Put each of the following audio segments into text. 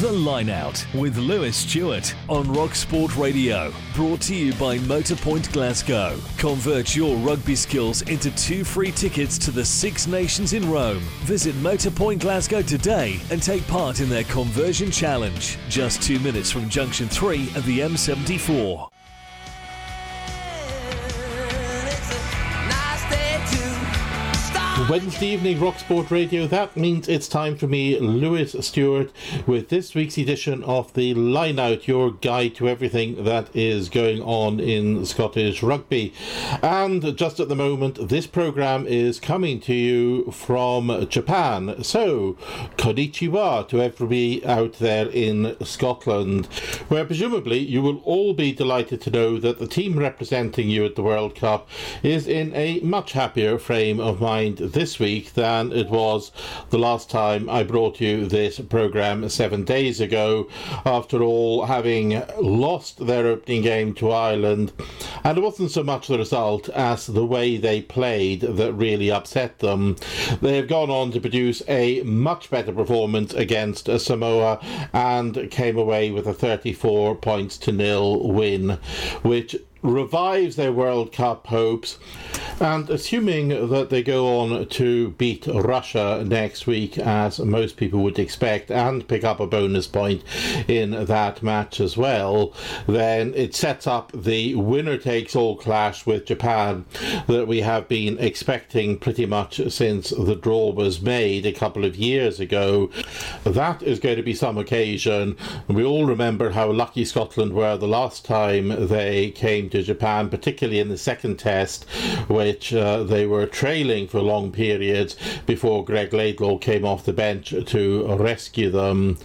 The Line Out with Lewis Stuart on Rock Sport Radio. Brought to you by Motorpoint Glasgow. Convert your rugby skills into two free tickets to the Six Nations in Rome. Visit Motorpoint Glasgow today and take part in their conversion challenge. Just two minutes from Junction 3 of the M74. Wednesday evening, Rock Sport Radio. That means it's time for me, Lewis Stuart, with this week's edition of the Line Out, your guide to everything that is going on in Scottish rugby. And just at the moment, this program is coming to you from Japan. So, konnichiwa to everybody out there in Scotland, where presumably you will all be delighted to know that the team representing you at the World Cup is in a much happier frame of mind this week than it was the last time I brought you this program seven days ago. After all, having lost their opening game to Ireland, and it wasn't so much the result as the way they played that really upset them. They have gone on to produce a much better performance against Samoa and came away with a 34 points to nil win, which revives their World Cup hopes. And assuming that they go on to beat Russia next week, as most people would expect, and pick up a bonus point in that match as well, then it sets up the winner takes all clash with Japan that we have been expecting pretty much since the draw was made a couple of years ago. That is going to be some occasion. We all remember how lucky Scotland were the last time they came to Japan, particularly in the second test, which uh, they were trailing for long periods before Greg Laidlaw came off the bench to rescue them.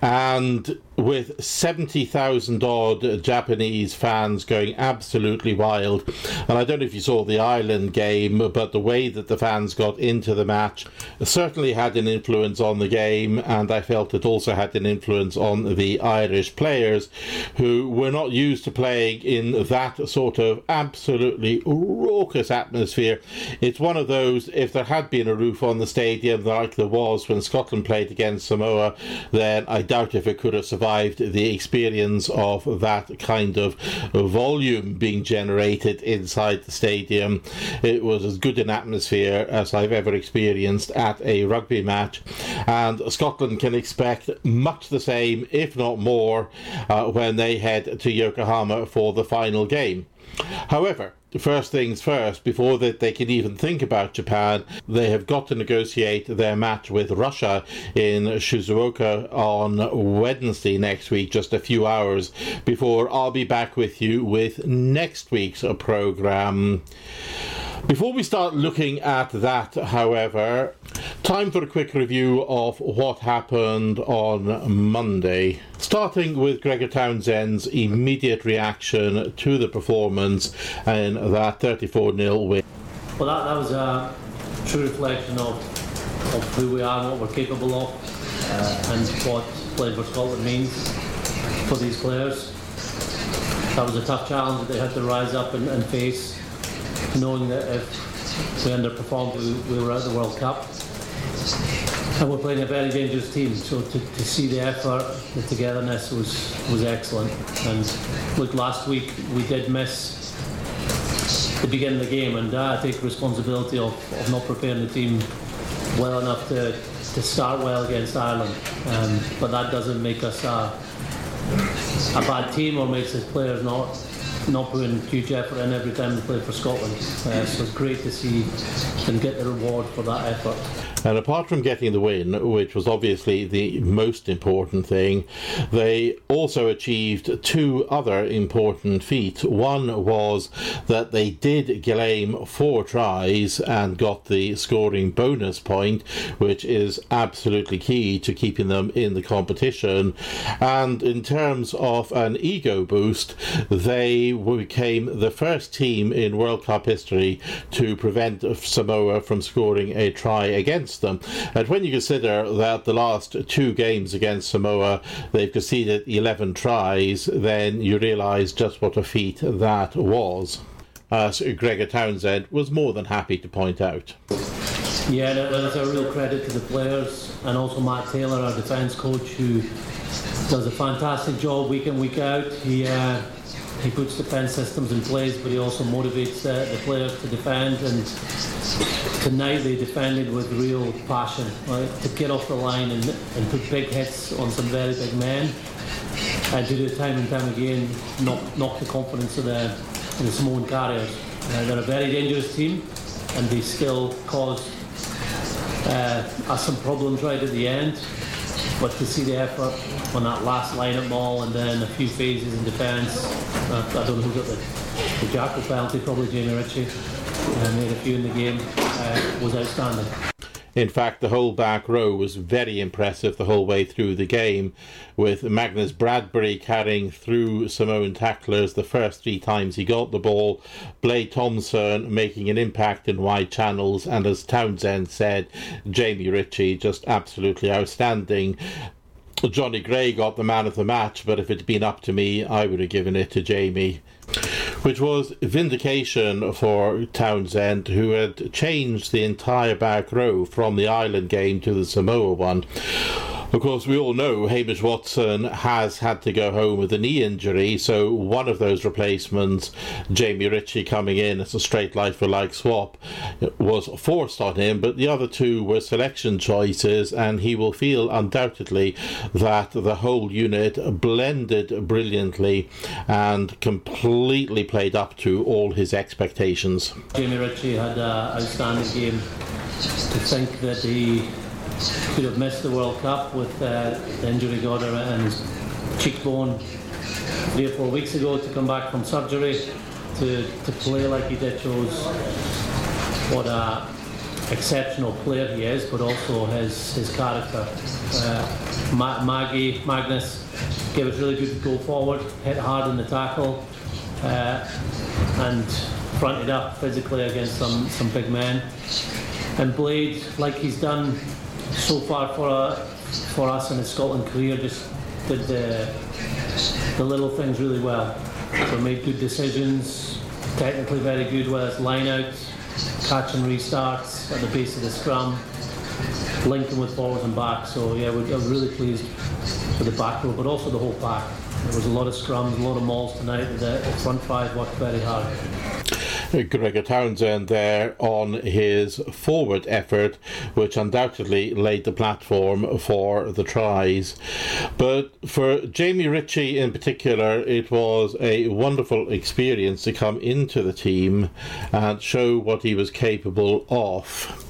And with 70,000 odd Japanese fans going absolutely wild. And I don't know if you saw the Ireland game, but the way that the fans got into the match certainly had an influence on the game, and I felt it also had an influence on the Irish players who were not used to playing in that sort of absolutely raucous atmosphere. It's one of those, if there had been a roof on the stadium like there was when Scotland played against Samoa, then I doubt if it could have survived the experience of that kind of volume being generated inside the stadium. It was as good an atmosphere as I've ever experienced at a rugby match, and Scotland can expect much the same, if not more, uh, when they head to Yokohama for the final game. However, first things first, before that they can even think about Japan, they have got to negotiate their match with Russia in Shizuoka on Wednesday next week, just a few hours before I'll be back with you with next week's program. Before we start looking at that, however, time for a quick review of what happened on Monday. Starting with Gregor Townsend's immediate reaction to the performance in that 34 0 win. Well, that, that was a true reflection of, of who we are and what we're capable of, uh, and what playing for Scotland means for these players. That was a tough challenge that they had to rise up and, and face knowing that if we underperformed, we, we were at the World Cup. And we're playing a very dangerous team, so to, to see the effort, the togetherness was, was excellent. And look, last week we did miss the beginning of the game, and I take responsibility of, of not preparing the team well enough to, to start well against Ireland. Um, but that doesn't make us a, a bad team or makes us players not not putting huge effort in every time they play for Scotland. Uh, so it's great to see them get the reward for that effort. And apart from getting the win, which was obviously the most important thing, they also achieved two other important feats. One was that they did claim four tries and got the scoring bonus point, which is absolutely key to keeping them in the competition. And in terms of an ego boost, they became the first team in World Cup history to prevent Samoa from scoring a try against them. And when you consider that the last two games against Samoa they've conceded 11 tries, then you realise just what a feat that was. As Gregor Townsend was more than happy to point out. Yeah, that's a real credit to the players and also Matt Taylor, our defence coach, who does a fantastic job week in, week out. He uh, he puts defence systems in place, but he also motivates uh, the players to defend. And tonight they defended with real passion, right? to get off the line and, and put big hits on some very big men. And to do time and time again, knock, knock the confidence of the, the Samoan carriers. Uh, they're a very dangerous team, and they still cause uh, us some problems right at the end. But to see the effort on that last line-up ball and then a few phases in defence, uh, I don't know who got the, the jackal penalty, probably Jamie Ritchie, and made a few in the game, uh, was outstanding. In fact, the whole back row was very impressive the whole way through the game, with Magnus Bradbury carrying through Samoan tacklers the first three times he got the ball, Blade Thomson making an impact in wide channels, and as Townsend said, Jamie Ritchie just absolutely outstanding. Johnny Gray got the man of the match, but if it'd been up to me, I would have given it to Jamie which was vindication for Townsend, who had changed the entire back row from the Ireland game to the Samoa one. Of course, we all know Hamish Watson has had to go home with a knee injury, so one of those replacements, Jamie Ritchie coming in as a straight life for like swap, was forced on him, but the other two were selection choices, and he will feel undoubtedly that the whole unit blended brilliantly and completely played up to all his expectations. Jamie Ritchie had an outstanding game. To think that he could have missed the World Cup with uh, the injury got in his cheekbone three or four weeks ago to come back from surgery to, to play like he did shows what a exceptional player he is, but also his his character. Uh, Ma- Maggie Magnus gave us really good go forward, hit hard in the tackle, uh, and fronted up physically against some some big men. And Blade, like he's done so far for uh, for us in his Scotland career, just did the the little things really well. So made good decisions, technically very good, whether it's line out, catch and restarts at the base of the scrum, linking with forwards and back. So yeah, we're, I'm really pleased with the back row, but also the whole pack. There was a lot of scrums, a lot of mauls tonight. The, the front five worked very hard. Gregor Townsend there on his forward effort, which undoubtedly laid the platform for the tries. But for Jamie Ritchie in particular, it was a wonderful experience to come into the team and show what he was capable of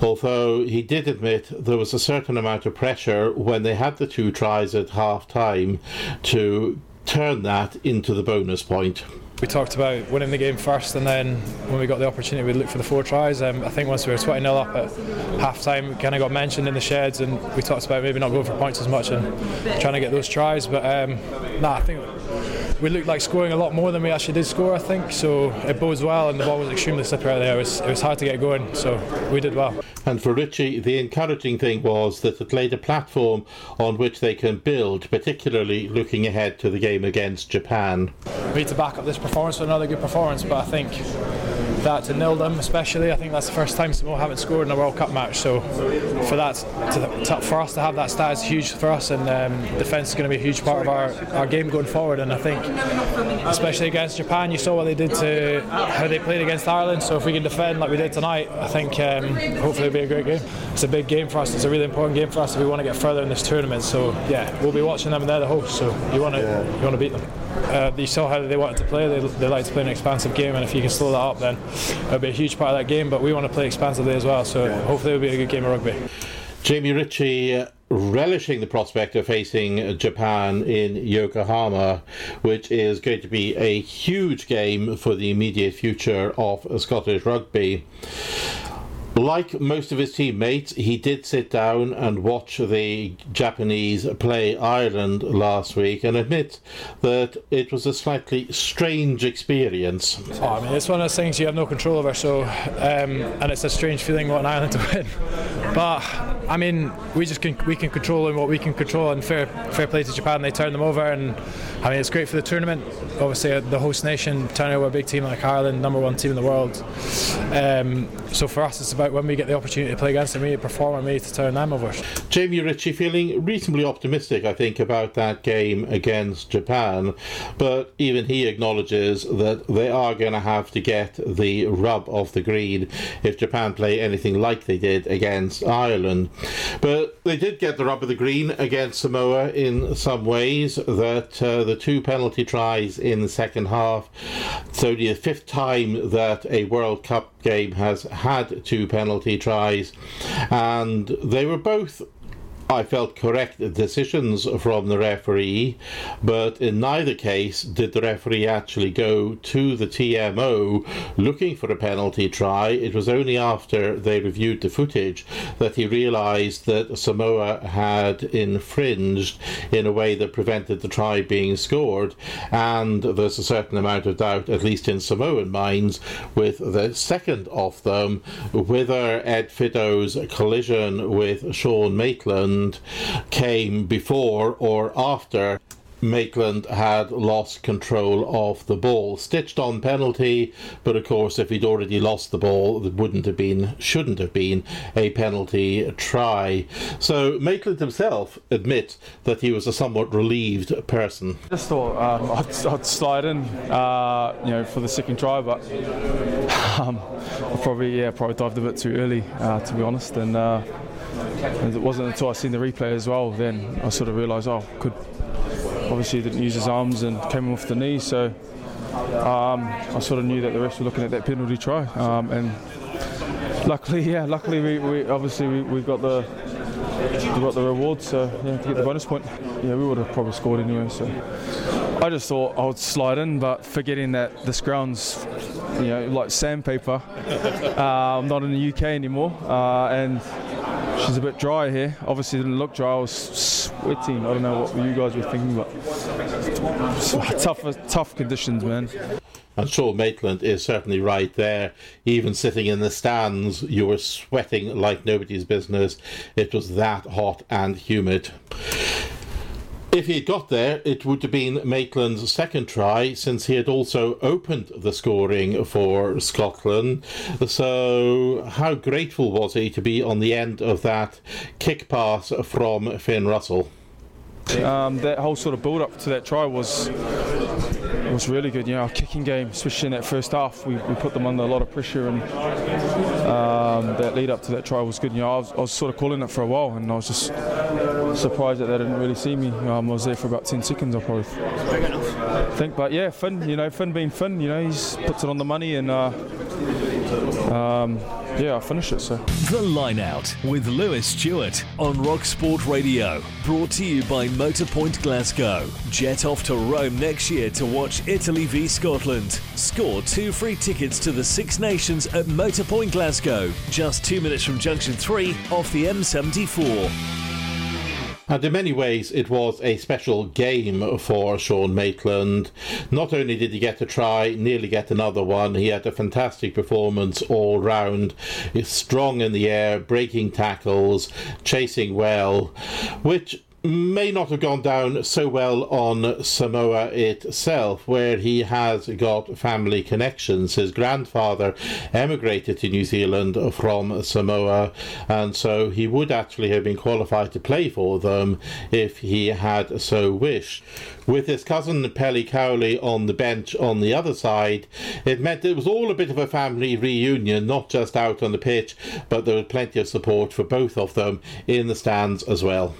although he did admit there was a certain amount of pressure when they had the two tries at half time to turn that into the bonus point. We talked about winning the game first, and then when we got the opportunity, we'd look for the four tries. Um, I think once we were 20 0 up at half time, kind of got mentioned in the sheds, and we talked about maybe not going for points as much and trying to get those tries. But um, nah, I think we looked like scoring a lot more than we actually did score, I think. So it bodes well, and the ball was extremely slippery out there. It was, it was hard to get going, so we did well. And for Ritchie, the encouraging thing was that it laid a platform on which they can build, particularly looking ahead to the game against Japan. We need to back up this performance with another good performance, but I think that to nil them, especially. I think that's the first time Samoa haven't scored in a World Cup match. So for that, to, to, for us to have that stat is huge for us, and um, defence is going to be a huge part of our, our game going forward. And I think, especially against Japan, you saw what they did to how they played against Ireland. So if we can defend like we did tonight, I think um, hopefully it'll be a great game. It's a big game for us. It's a really important game for us if we want to get further in this tournament. So yeah, we'll be watching them. and They're the hosts, so you want to you want to beat them. Uh, you saw how they wanted to play. They, they like to play an expansive game, and if you can slow that up, then it'll be a huge part of that game. But we want to play expansively as well, so hopefully it'll be a good game of rugby. Jamie Ritchie uh, relishing the prospect of facing Japan in Yokohama, which is going to be a huge game for the immediate future of Scottish rugby. Like most of his teammates, he did sit down and watch the Japanese play Ireland last week and admit that it was a slightly strange experience. Oh, I mean, it's one of those things you have no control over, so um, and it's a strange feeling wanting Ireland to win. But I mean, we just can we can control what we can control, and fair fair play to Japan, they turned them over, and I mean, it's great for the tournament. Obviously, uh, the host nation turning over a big team like Ireland, number one team in the world. Um, so for us, it's about about when we get the opportunity to play against them, we perform and we to turn them over. Jamie Ritchie feeling reasonably optimistic, I think, about that game against Japan, but even he acknowledges that they are going to have to get the rub of the green if Japan play anything like they did against Ireland. But they did get the rub of the green against Samoa in some ways, that uh, the two penalty tries in the second half. Only the fifth time that a World Cup game has had two penalty tries, and they were both I felt correct decisions from the referee, but in neither case did the referee actually go to the TMO looking for a penalty try. It was only after they reviewed the footage that he realised that Samoa had infringed in a way that prevented the try being scored, and there's a certain amount of doubt, at least in Samoan minds, with the second of them, whether Ed Fidow's collision with Sean Maitland came before or after Maitland had lost control of the ball. Stitched on penalty, but of course, if he'd already lost the ball, it wouldn't have been, shouldn't have been a penalty try. So Maitland himself admits that he was a somewhat relieved person. Just thought um, I'd, I'd, slide in, uh, you know, for the second try, but um, I probably yeah probably dived a bit too early, uh, to be honest, and. Uh, and it wasn't until I seen the replay as well then I sort of realised, oh, could obviously didn't use his arms and came off the knee, so um, I sort of knew that the rest were looking at that penalty try, um, and luckily, yeah, luckily we, we obviously we, we got the we got the reward, so yeah, to get the bonus point. Yeah, we would have probably scored anyway. So I just thought I would slide in, but forgetting that this ground's you know like sandpaper. uh, I'm not in the UK anymore, uh, and she's a bit dry here. Obviously, didn't look dry. I was sweating. I don't know what you guys were thinking, but tough, tough conditions, man. And Sean Maitland is certainly right there. Even sitting in the stands, you were sweating like nobody's business. It was that hot and humid. If he had got there, it would have been Maitland's second try since he had also opened the scoring for Scotland. So, how grateful was he to be on the end of that kick pass from Finn Russell? Um, that whole sort of build up to that try was was really good. You know, our kicking game, especially in that first half, we, we put them under a lot of pressure, and um, that lead up to that try was good. You know, I was, I was, sort of calling it for a while, and I was just surprised that they didn't really see me. Um, I was there for about 10 seconds, I probably think. But yeah, Finn, you know, Finn being Finn, you know, he's puts it on the money, and uh, um, yeah, I finished it. So the line out with Lewis Stuart on Rock Sport Radio, brought to you by Motorpoint Glasgow. Jet off to Rome next year to watch Italy v Scotland. Score two free tickets to the Six Nations at Motorpoint Glasgow, just two minutes from Junction Three off the M74. And in many ways, it was a special game for Sean Maitland. Not only did he get a try, nearly get another one, he had a fantastic performance all round. Strong in the air, breaking tackles, chasing well, which may not have gone down so well on Samoa itself, where he has got family connections. His grandfather emigrated to New Zealand from Samoa, and so he would actually have been qualified to play for them if he had so wished. With his cousin Pele Cowley on the bench on the other side, it meant it was all a bit of a family reunion, not just out on the pitch, but there was plenty of support for both of them in the stands as well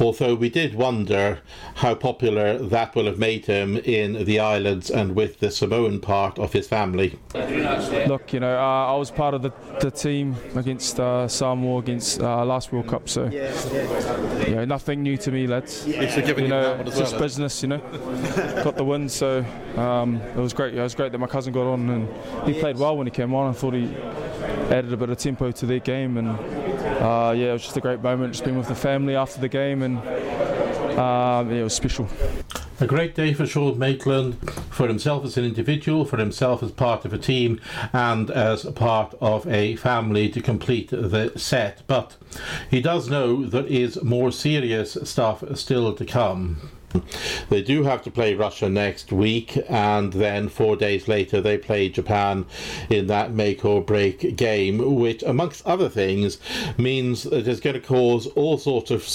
although we did wonder how popular that will have made him in the islands and with the Samoan part of his family. Look, you know, uh, I was part of the, the team against uh, Samoa against uh, last World Cup, so you know, nothing new to me, lads. You know, it's just well, business, you know. got the win, so um, it was great. It was great that my cousin got on and he played well when he came on. I thought he added a bit of tempo to their game and uh, yeah, it was just a great moment. Just being with the family after the game, and um, yeah, it was special. A great day for Sean Maitland, for himself as an individual, for himself as part of a team, and as part of a family to complete the set. But he does know there is more serious stuff still to come. They do have to play Russia next week, and then four days later they play Japan in that make or break game, which, amongst other things, means that it's going to cause all sorts of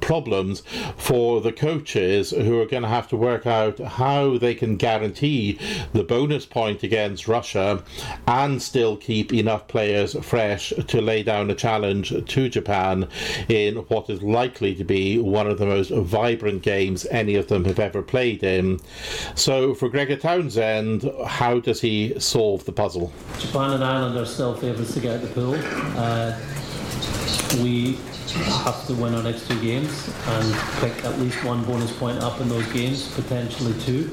problems for the coaches who are going to have to work out how they can guarantee the bonus point against Russia and still keep enough players fresh to lay down a challenge to Japan in what is likely to be one of the most vibrant games any of them have ever played in. So, for Gregor Townsend, how does he solve the puzzle? Japan and Ireland are still favourites to get the pool. Uh, we have to win our next two games and pick at least one bonus point up in those games, potentially two.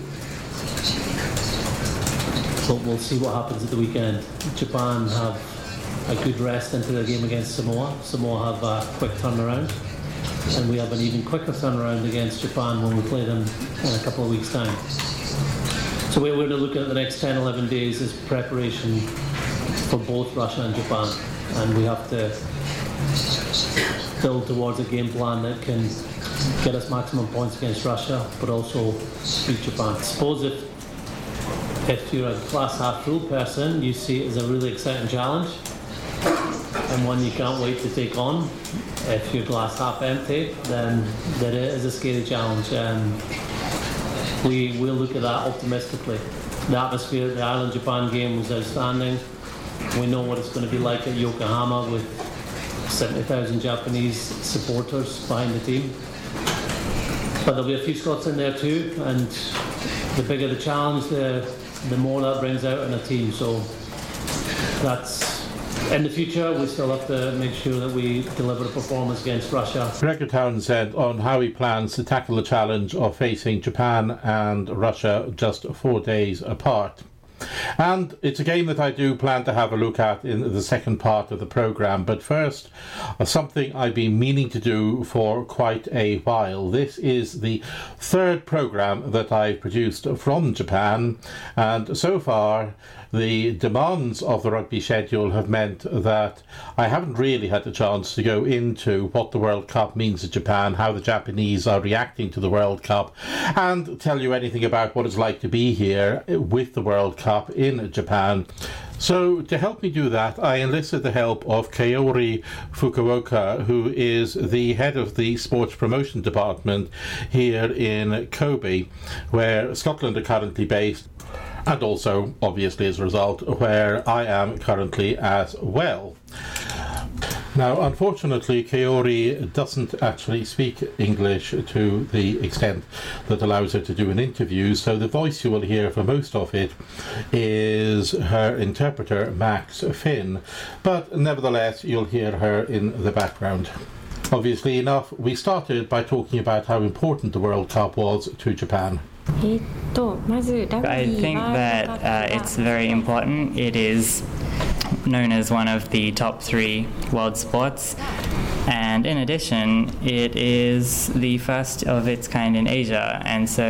But we'll see what happens at the weekend. Japan have a good rest into their game against Samoa. Samoa have a quick turnaround. And we have an even quicker turnaround against Japan when we play them in a couple of weeks' time. So we're going to look at the next 10 11 days as preparation for both Russia and Japan. And we have to build towards a game plan that can get us maximum points against Russia, but also beat Japan. Suppose if if you're a glass half full person, you see it as a really exciting challenge and one you can't wait to take on. If you're glass half empty, then that is a scary challenge. And we will look at that optimistically. The atmosphere at the Ireland Japan game was outstanding. We know what it's going to be like at Yokohama with 70,000 Japanese supporters behind the team. But there'll be a few Scots in there too, and the bigger the challenge, the, the more that brings out in a team. So that's in the future, we still have to make sure that we deliver a performance against Russia. Gregor Townsend said on how he plans to tackle the challenge of facing Japan and Russia just four days apart. And it's a game that I do plan to have a look at in the second part of the programme. But first, uh, something I've been meaning to do for quite a while. This is the third programme that I've produced from Japan, and so far, the demands of the rugby schedule have meant that I haven't really had the chance to go into what the World Cup means to Japan, how the Japanese are reacting to the World Cup, and tell you anything about what it's like to be here with the World Cup in Japan. So, to help me do that, I enlisted the help of Kaori Fukuoka, who is the head of the sports promotion department here in Kobe, where Scotland are currently based and also, obviously, as a result, where I am currently as well. Now, unfortunately, Kaori doesn't actually speak English to the extent that allows her to do an interview, so the voice you will hear for most of it is her interpreter, Max Finn. But nevertheless, you'll hear her in the background. Obviously enough, we started by talking about how important the World Cup was to Japan. I think that uh, it's very important. It is known as one of the top three world sports. And in addition, it is the first of its kind in Asia. And so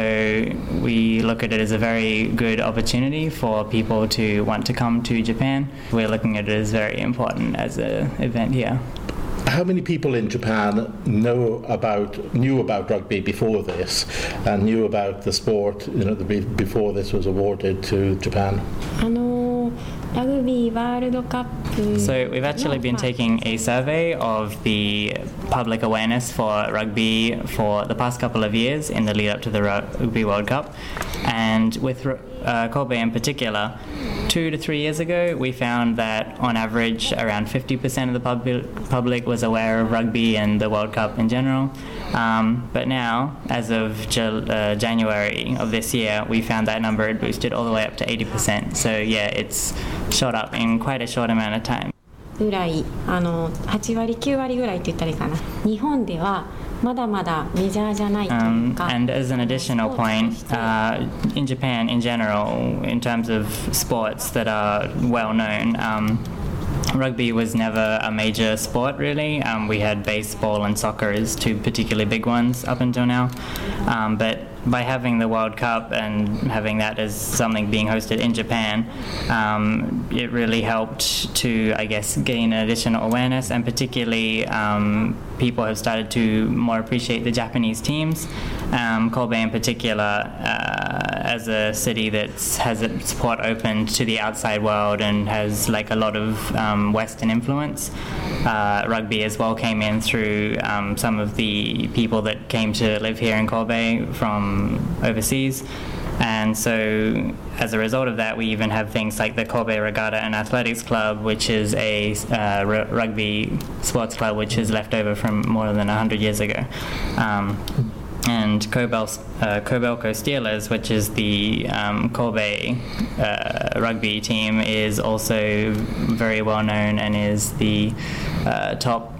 we look at it as a very good opportunity for people to want to come to Japan. We're looking at it as very important as an event here how many people in Japan know about knew about rugby before this and knew about the sport you know before this was awarded to Japan? So we've actually been taking a survey of the public awareness for rugby for the past couple of years in the lead up to the Rugby World Cup, and with uh, Kobe in particular, two to three years ago, we found that on average around 50% of the pub- public was aware of rugby and the World Cup in general. Um, but now, as of uh, January of this year, we found that number had boosted all the way up to 80%. So yeah, it's shot up in quite a short amount of time. ぐらいあの8割9割ぐらいって言ったらいいかな日本では um, and as an additional point, uh, in Japan in general, in terms of sports that are well known, um, rugby was never a major sport really. Um, we had baseball and soccer as two particularly big ones up until now. Um, but by having the World Cup and having that as something being hosted in Japan, um, it really helped to, I guess, gain additional awareness, and particularly um, people have started to more appreciate the Japanese teams. Um, Kobe, in particular, uh, as a city that has its port opened to the outside world and has like a lot of um, Western influence. Uh, rugby as well came in through um, some of the people that came to live here in Kobe from overseas. And so, as a result of that, we even have things like the Kobe Regatta and Athletics Club, which is a uh, r- rugby sports club which is left over from more than 100 years ago. Um, and Kobel, uh, Kobelco Steelers, which is the um, Kobe uh, rugby team, is also very well known and is the uh, top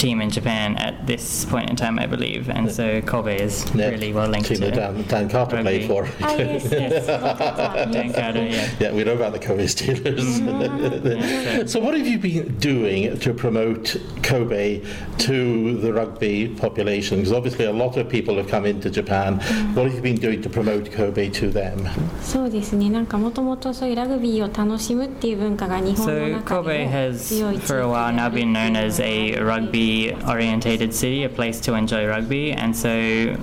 team in Japan at this point in time, I believe. And so Kobe is Yeah. really well linked Team to that Dan, Dan Carter rugby. played for. Ah, yes, yes. Dan Carter, yeah. Yeah, we know about the Kobe Steelers. so, what have you been doing to promote Kobe to the rugby population? Because obviously, a lot of people have come into Japan. What have you been doing to promote Kobe to them? そうですねなんかもともとそういうラグビーを楽しむっていう文化が日本の So 中 Kobe でも has, 強い地域 for a while で now, ある been known as a orientated city, a place to enjoy rugby, and so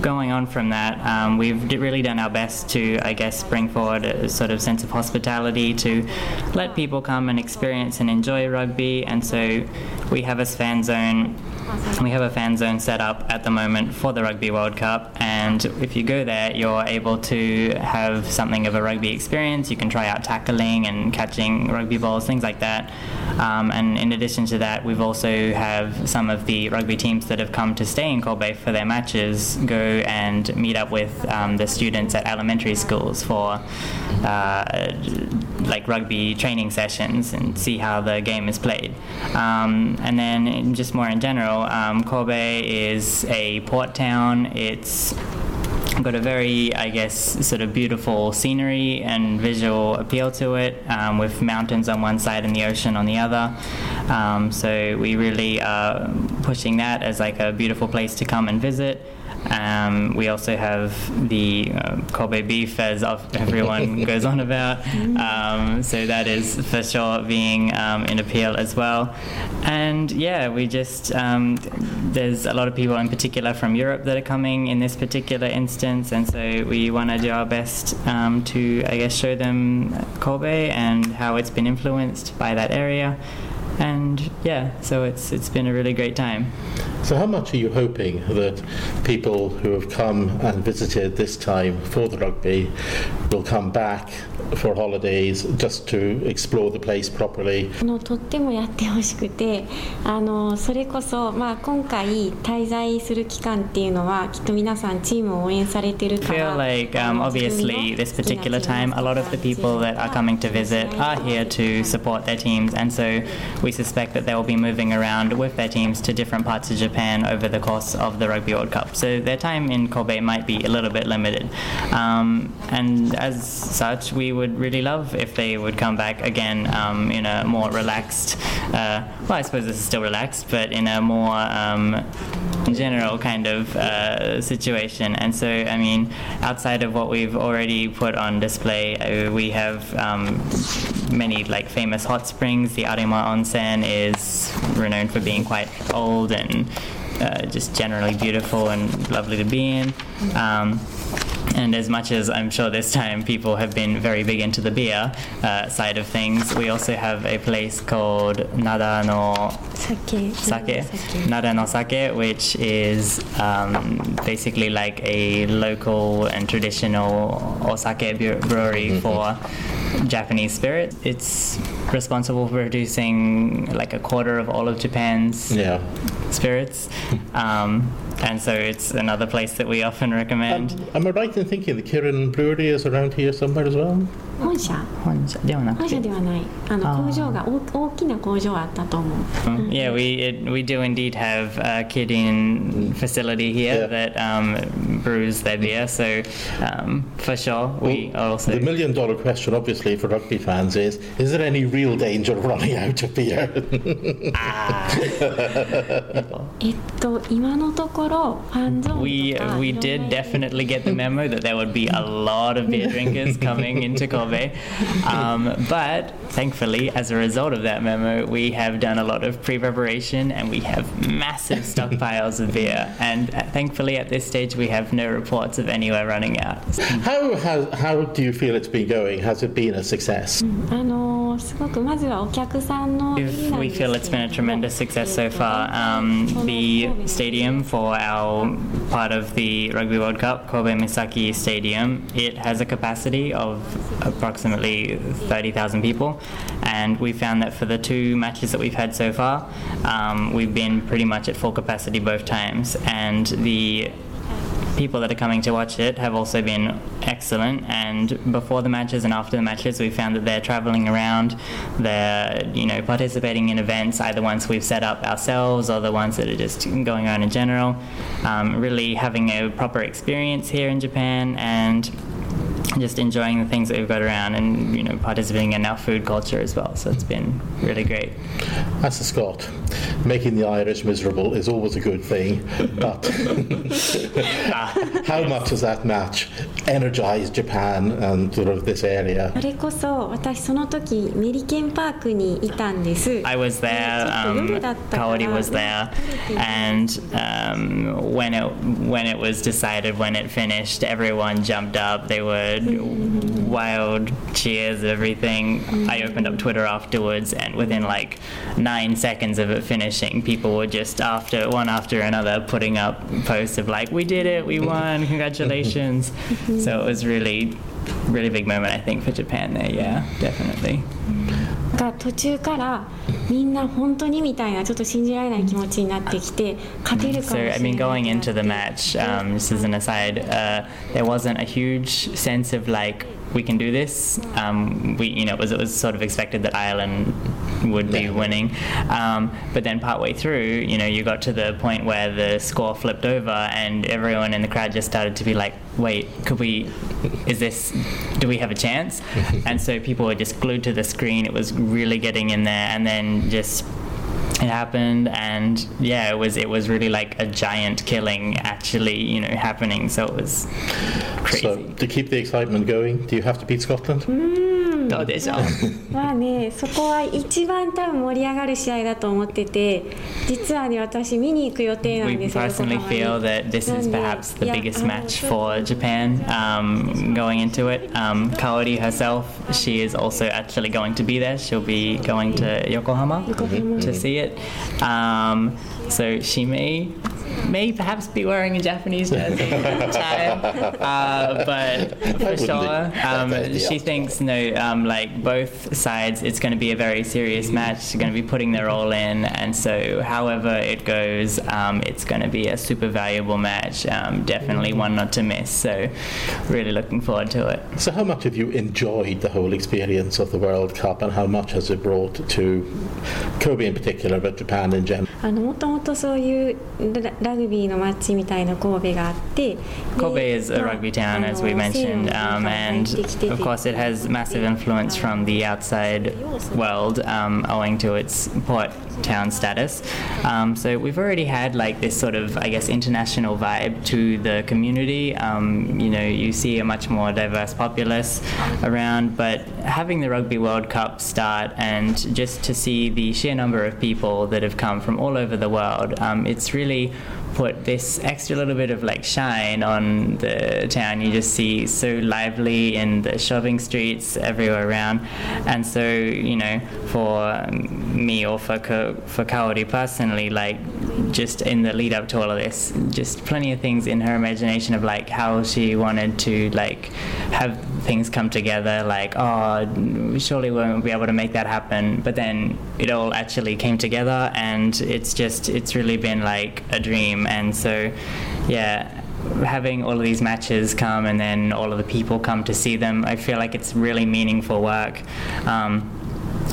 going on from that, um, we've really done our best to, I guess, bring forward a sort of sense of hospitality to let people come and experience and enjoy rugby, and so we have a fan zone we have a fan zone set up at the moment for the Rugby World Cup, and if you go there, you're able to have something of a rugby experience. You can try out tackling and catching rugby balls, things like that. Um, and in addition to that, we've also have some of the rugby teams that have come to stay in Kobe for their matches go and meet up with um, the students at elementary schools for like rugby training sessions and see how the game is played. Um, and then just more in general, um, Kobe is a port town. It's got a very, I guess, sort of beautiful scenery and visual appeal to it, um, with mountains on one side and the ocean on the other. Um, so we really are pushing that as like a beautiful place to come and visit. Um, we also have the uh, Kobe beef, as everyone goes on about. Um, so that is for sure being um, an appeal as well. And yeah, we just um, there's a lot of people in particular from Europe that are coming in this particular instance, and so we want to do our best um, to, I guess, show them Kobe and how it's been influenced by that area. And yeah, so it's it's been a really great time. So, how much are you hoping that people who have come and visited this time for the rugby will come back for holidays just to explore the place properly? あのとってもやってほしくてあのそれこそ、まあ、今回滞在する期間っていうのはきっと皆さんチームを応援されてるか I ら feel like あ um, の自分の obviously this 好きな particular チー time ム a lot of the people that are coming to visit are here to support their teams and so we suspect that they will be moving around with their teams to different parts of Japan over the course of the Rugby World Cup so their time in Kobe might be a little bit limited um, and as such we would really love if they would come back again um, in a more relaxed uh, well I suppose this is still relaxed but in a more um, general kind of uh, situation. And so, I mean, outside of what we've already put on display, uh, we have um, many like famous hot springs. The Arima Onsen is renowned for being quite old and uh, just generally beautiful and lovely to be in. Um, and as much as I'm sure this time people have been very big into the beer uh, side of things, we also have a place called Nada no 酒 sake, 酒 Nara no sake, which is um, basically like a local and traditional osake bre- brewery for Japanese spirit. It's responsible for producing like a quarter of all of Japan's Yeah. spirits. Um, and so it's another place that we often recommend. Um, am I right in thinking the Kirin Brewery is around here somewhere as well? 本社？本社？ではなくて？本社ではない。あの工場が大大きな工場あったと思う、um, Yeah we, it, we do indeed have a Kirin facility here that um, brews their beer. So um, for sure we well, also The million dollar question obviously for rugby fans is is there any real danger of running out of beer? Ah. えっと今のところファンゾーンとか we, we did definitely get the memo that there would be a lot of beer drinkers coming into Kobe will. Um, but thankfully, as a result of that memo, we have done a lot of pre preparation and we have massive stockpiles of beer. And uh, thankfully, at this stage, we have no reports of anywhere running out. How, has, how do you feel it's been going? Has it been a success? We feel it's been a tremendous success so far. Um, the stadium for our part of the Rugby World Cup, Kobe Misaki Stadium, it has a capacity of approximately 30,000 people, and we found that for the two matches that we've had so far, um, we've been pretty much at full capacity both times, and the people that are coming to watch it have also been excellent. And before the matches and after the matches we found that they're traveling around. They're you know participating in events either ones we've set up ourselves or the ones that are just going on in general. Um, really having a proper experience here in japan and just enjoying the things that we've got around and you know participating in our food culture as well so it's been really great As a Scot, making the Irish miserable is always a good thing, but how much has that match energized Japan and sort of this area? それこそ私その時メリケンパークにいたんです I was there. ちょっと Um, 夜だったから Kaori was there, and um, when it when it was decided, when it finished, everyone jumped up. They were wild cheers, everything. I opened up Twitter afterwards, and within like nine seconds of it finishing, people were just after one after another putting up posts of like, "We did it! We won! Congratulations!" so it was really, really big moment, I think, for Japan there. Yeah, definitely. が途中からみんな本当にみたいなちょっと信じられない気持ちになってきて勝てるかもし So れない I mean, going into the match, um, just as an aside, uh, there wasn't a huge sense of like we can do this. Um, we, you know, it was it was sort of expected that Ireland would be winning, um, but then partway through, you know, you got to the point where the score flipped over, and everyone in the crowd just started to be like, "Wait, could we? Is this? Do we have a chance?" and so people were just glued to the screen. It was really getting in there, and then just it happened and yeah it was it was really like a giant killing actually you know happening so it was crazy So, to keep the excitement going, do you have to beat Scotland? Mm, どうでしょうまあねそこは一番多分盛り上がる試合だと思ってて実はね私見に行く予定なん We ですよ personally 横浜に feel that this is なんで perhaps the biggest あの match for Japan um, going into it. Um, Kaori herself, she is also actually going to be there. She'll be going to Yokohama to see it. Um, so she may may perhaps be wearing a Japanese jersey at the time, uh, but for wouldn't sure, do um, that, yeah. she thinks no, um, like both sides, it's going to be a very serious match. They're going to be putting their all in, and so however it goes, um, it's going to be a super valuable match. Um, definitely one not to miss. So, really looking forward to it. So, how much have you enjoyed the whole experience of the World Cup, and how much has it brought to Kobe in particular, but Japan in general? あのもともとそういう ララグビーのマッチみたいな神戸があってで Kobe is a まあ rugby town, あ as の we 西洋 mentioned, の文化 um, が入 and ってきてて of course it has massive influence from the outside world, um, owing to its port town status. Um, so we've already had like this sort of, I guess, international vibe to the community. Um, you know, you see a much more diverse populace around, but having the Rugby World Cup start and just to see the sheer number of people that have come from all over the world, um, it's really put this extra little bit of like shine on the town. You just see so lively in the shopping streets everywhere around, and so you know for um, me or for Ka- for Kaori personally, like just in the lead up to all of this, just plenty of things in her imagination of like how she wanted to like have things come together. Like oh, we surely won't be able to make that happen, but then it all actually came together, and it's just it's really been like a dream and so yeah having all of these matches come and then all of the people come to see them, I feel like it's really meaningful work. Um,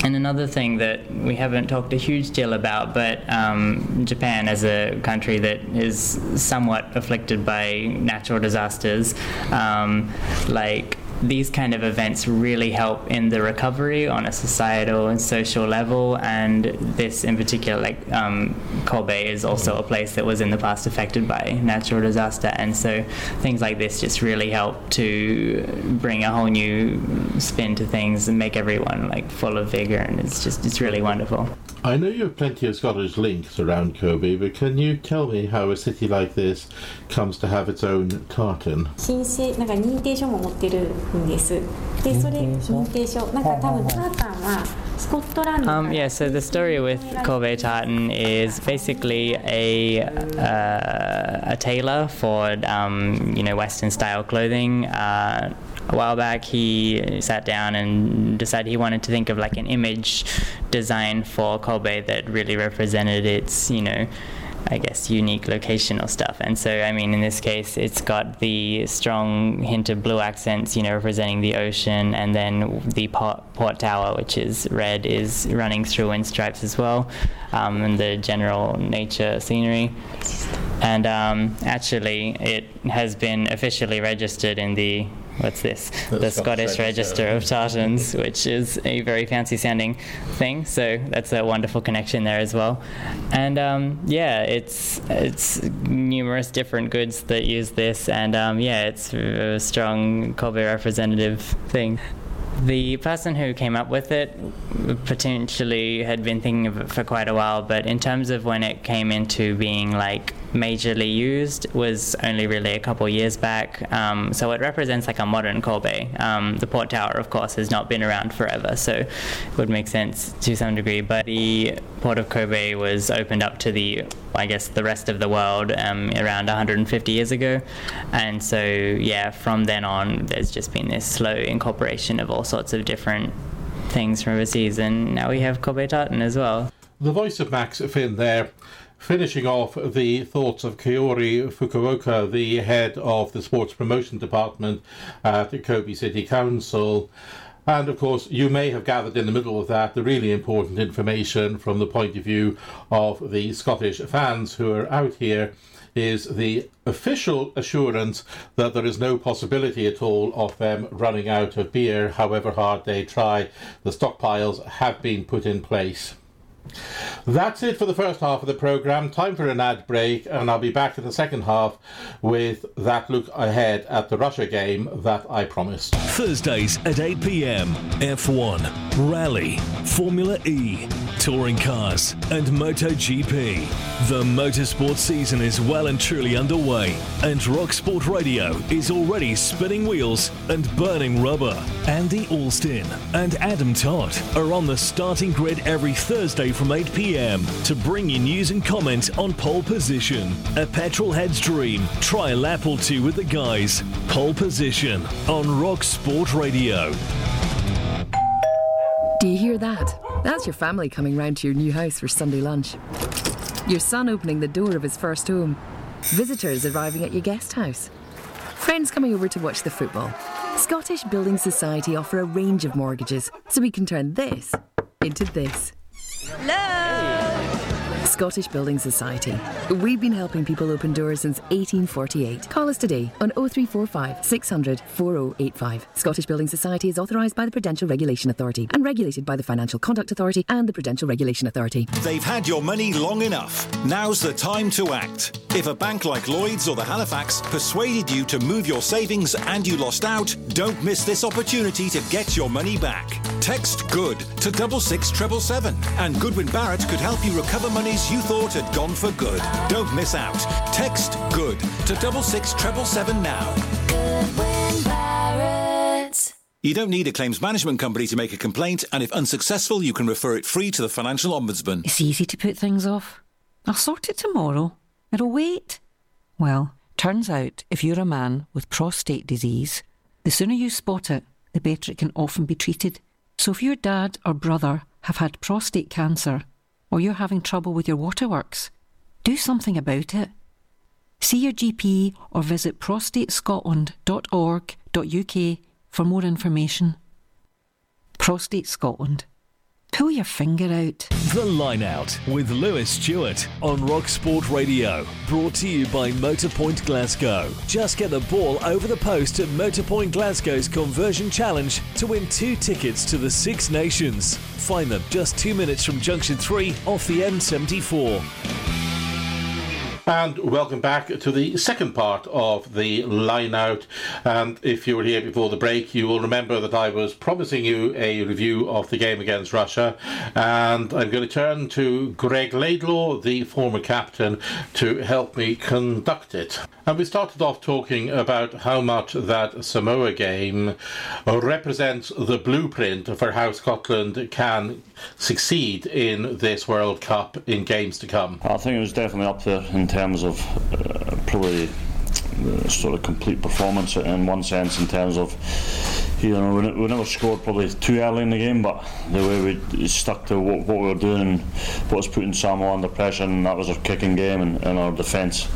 and another thing that we haven't talked a huge deal about, but um, Japan, as a country that is somewhat afflicted by natural disasters, um, like these kind of events really help in the recovery on a societal and social level. And this, in particular, like um, Kobe, is also a place that was in the past affected by natural disaster, and so things like this just really help to bring a whole new spin to things and make everyone like full of vigor. And it's just it's really wonderful. I know you have plenty of Scottish links around Kobe, but can you tell me how a city like this comes to have its own tartan? Um, yeah, so the story with Kobe Tartan is basically a uh, a tailor for um, you know Western style clothing. Uh, a while back, he sat down and decided he wanted to think of like an image design for Kobe that really represented its you know I guess, unique locational stuff. And so, I mean, in this case, it's got the strong hint of blue accents, you know, representing the ocean, and then the port, port tower, which is red, is running through in stripes as well, um, and the general nature scenery. And um, actually, it has been officially registered in the what's this? The, the Scottish, Scottish Register of Tartans, which is a very fancy sounding thing. So that's a wonderful connection there as well. And um, yeah, it's it's numerous different goods that use this, and um, yeah, it's a strong Kobe representative thing. The person who came up with it potentially had been thinking of it for quite a while, but in terms of when it came into being like majorly used was only really a couple years back. Um, so it represents like a modern Kobe. Um, the port tower, of course, has not been around forever, so it would make sense to some degree. But the port of Kobe was opened up to the, I guess, the rest of the world um, around 150 years ago, and so yeah, from then on, there's just been this slow incorporation of all sorts of different things from overseas, and now we have Kobe tartan as well. The voice of Max Finn there finishing off the thoughts of Kaori Fukuoka, the head of the sports promotion department at Kobe City Council. And of course, you may have gathered in the middle of that the really important information from the point of view of the Scottish fans who are out here is the official assurance that there is no possibility at all of them running out of beer, however hard they try. The stockpiles have been put in place. That's it for the first half of the programme. Time for an ad break, and I'll be back in the second half with that look ahead at the Russia game that I promised. Thursdays at 8 pm, F1, Rally, Formula E, Touring Cars, and MotoGP. The motorsport season is well and truly underway, and Rock Sport Radio is already spinning wheels and burning rubber. Andy Alston and Adam Todd are on the starting grid every Thursday from 8 pm to bring you news and comment on pole position. A petrolhead's dream. Try a lap or two with the guys. Pole position on Rock Sport Radio. Do you hear that? That's your family coming round to your new house for Sunday lunch. Your son opening the door of his first home. Visitors arriving at your guest house. Friends coming over to watch the football. Scottish Building Society offer a range of mortgages, so we can turn this into this. Scottish Building Society. We've been helping people open doors since 1848. Call us today on 0345 600 4085. Scottish Building Society is authorised by the Prudential Regulation Authority and regulated by the Financial Conduct Authority and the Prudential Regulation Authority. They've had your money long enough. Now's the time to act. If a bank like Lloyds or the Halifax persuaded you to move your savings and you lost out, don't miss this opportunity to get your money back. Text GOOD to double six treble seven, and Goodwin Barrett could help you recover monies you thought had gone for good. Don't miss out. Text GOOD to double six treble seven now. You don't need a claims management company to make a complaint, and if unsuccessful, you can refer it free to the Financial Ombudsman. It's easy to put things off. I'll sort it tomorrow. It'll wait. Well, turns out if you're a man with prostate disease, the sooner you spot it, the better it can often be treated. So if your dad or brother have had prostate cancer, or you're having trouble with your waterworks, do something about it. See your GP or visit prostatescotland.org.uk for more information. Prostate Scotland. Pull your finger out. The Line Out with Lewis Stuart on Rock Sport Radio. Brought to you by Motorpoint Glasgow. Just get the ball over the post at Motorpoint Glasgow's Conversion Challenge to win two tickets to the Six Nations. Find them just two minutes from Junction 3 off the M74. And welcome back to the second part of the line out. And if you were here before the break, you will remember that I was promising you a review of the game against Russia. And I'm going to turn to Greg Laidlaw, the former captain, to help me conduct it. And we started off talking about how much that Samoa game represents the blueprint for how Scotland can succeed in this World Cup in games to come. I think it was definitely up there in terms of uh, probably sort of complete performance in one sense in terms of you know we, never scored probably too early in the game but the way we stuck to what, what we were doing what was putting Samoa under pressure and that was our kicking game and, and our defence.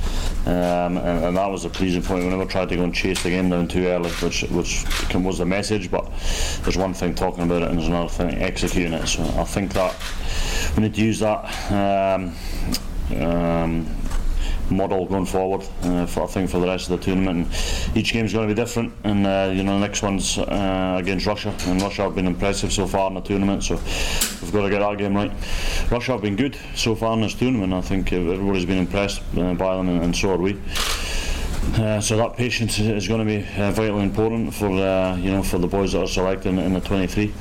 Um, and, and, that was the pleasing point. We never tried to go and chase the game down too early which, which was the message but there's one thing talking about it and there's another thing executing it. So I think that we need to use that um, um, model going forward. Uh, for, I think for the rest of the tournament, and each is going to be different. And uh, you know, the next one's uh, against Russia, and Russia have been impressive so far in the tournament. So we've got to get our game right. Russia have been good so far in this tournament. I think everybody's been impressed uh, by them, and, and so are we. Uh, so that patience is going to be uh, vitally important for uh, you know for the boys that are selected in, in the 23.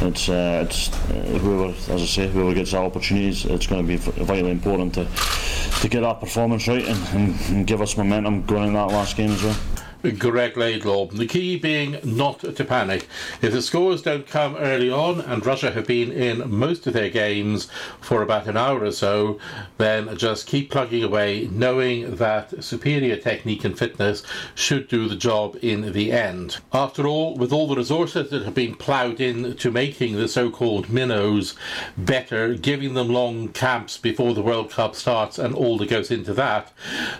It's uh, it's uh, whoever, as I say, whoever gets that opportunities, it's going to be vitally important to to get that performance right and, and, give us momentum going in that last game as well. Greg Laidlaw. The key being not to panic. If the scores don't come early on, and Russia have been in most of their games for about an hour or so, then just keep plugging away, knowing that superior technique and fitness should do the job in the end. After all, with all the resources that have been ploughed in to making the so called minnows better, giving them long camps before the World Cup starts, and all that goes into that,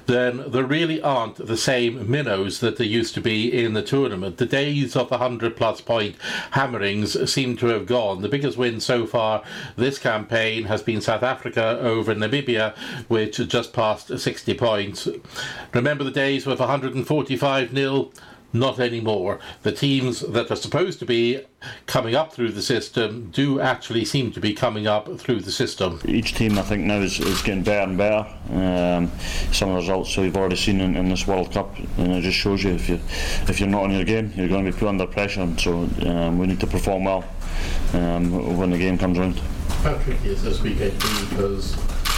then there really aren't the same minnows that there used to be in the tournament. The days of the 100 plus point hammerings seem to have gone. The biggest win so far this campaign has been South Africa over Namibia, which just passed 60 points. Remember the days with 145 nil? Not anymore. The teams that are supposed to be coming up through the system do actually seem to be coming up through the system. Each team, I think, now is, is getting better and better. Um, some of the results we've already seen in, in, this World Cup, and it just shows you if you if you're not on your game, you're going to be put under pressure. And so um, we need to perform well um, when the game comes around. How tricky is this weekend because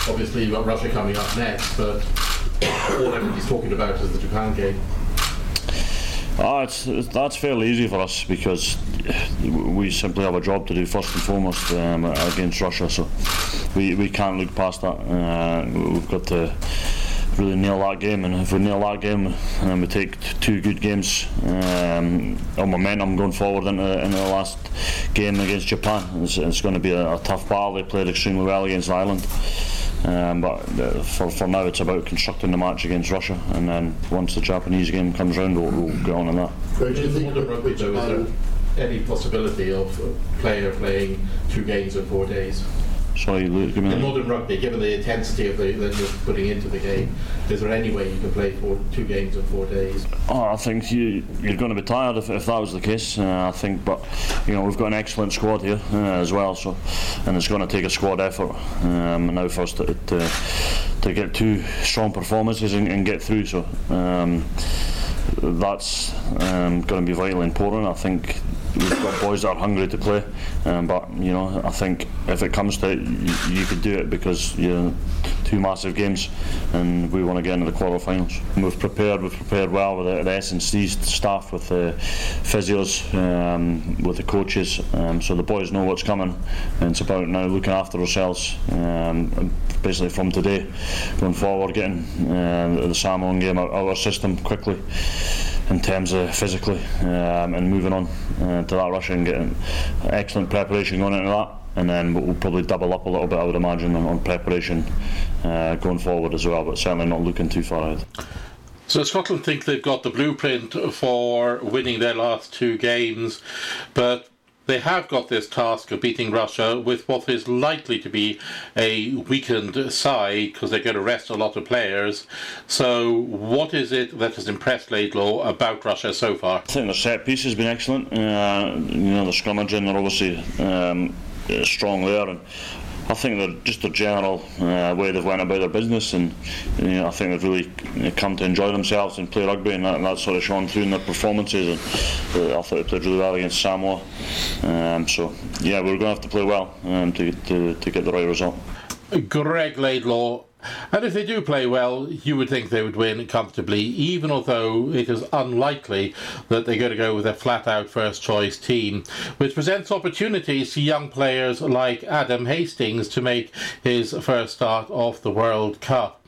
obviously you've got Russia coming up next, but all everybody's talking about is the Japan game. It's, it's, that's fairly easy for us because we simply have a job to do first and foremost um, against Russia. So we, we can't look past that. Uh, we've got to really nail that game, and if we nail that game and we take two good games, um, our momentum going forward into, into the last game against Japan, it's, it's going to be a, a tough battle. They played extremely well against Ireland. Um, but uh, for, for now, it's about constructing the match against Russia, and then once the Japanese game comes round, we'll, we'll get on in that. Do you think rugby, though, any possibility of a player playing two games in four days? Sorry, Luke, give me In modern rugby, given the intensity of the, that you're putting into the game, is there any way you can play for two games in four days? Oh, I think you, you're going to be tired if, if that was the case. Uh, I think, but you know, we've got an excellent squad here uh, as well. So, and it's going to take a squad effort um, now for us to, to, to get two strong performances and, and get through. So. Um, that's um, going to be vitally important. I think we've got boys that are hungry to play, um, but you know I think if it comes to it, you, you could do it because you know two massive games, and we want to get into the quarterfinals. We've prepared, we've prepared well with the, the S&C staff, with the physios, um, with the coaches, um, so the boys know what's coming, and it's about now looking after ourselves, um, basically from today going forward, getting uh, the Samoan game out of our system quickly in terms of physically um, and moving on uh, to that rush and getting excellent preparation going into that and then we'll probably double up a little bit I would imagine on, on preparation uh, going forward as well, but certainly not looking too far ahead. So Scotland think they've got the blueprint for winning their last two games, but they have got this task of beating Russia with what is likely to be a weakened side because they're going to rest a lot of players. So, what is it that has impressed Laidlaw about Russia so far? I think the set piece has been excellent. Uh, you know, the scrummaging, they're obviously um, strong there, and I think they're just a general uh, way they've went about their business, and you know, I think they've really come to enjoy themselves and play rugby, and that, and that's sort of shown through in their performances. And uh, I thought they played really well against Samoa. Um, so yeah, we're going to have to play well um, to, to to get the right result. Greg Laidlaw and if they do play well, you would think they would win comfortably, even although it is unlikely that they're going to go with a flat out first choice team, which presents opportunities to young players like Adam Hastings to make his first start off the World Cup.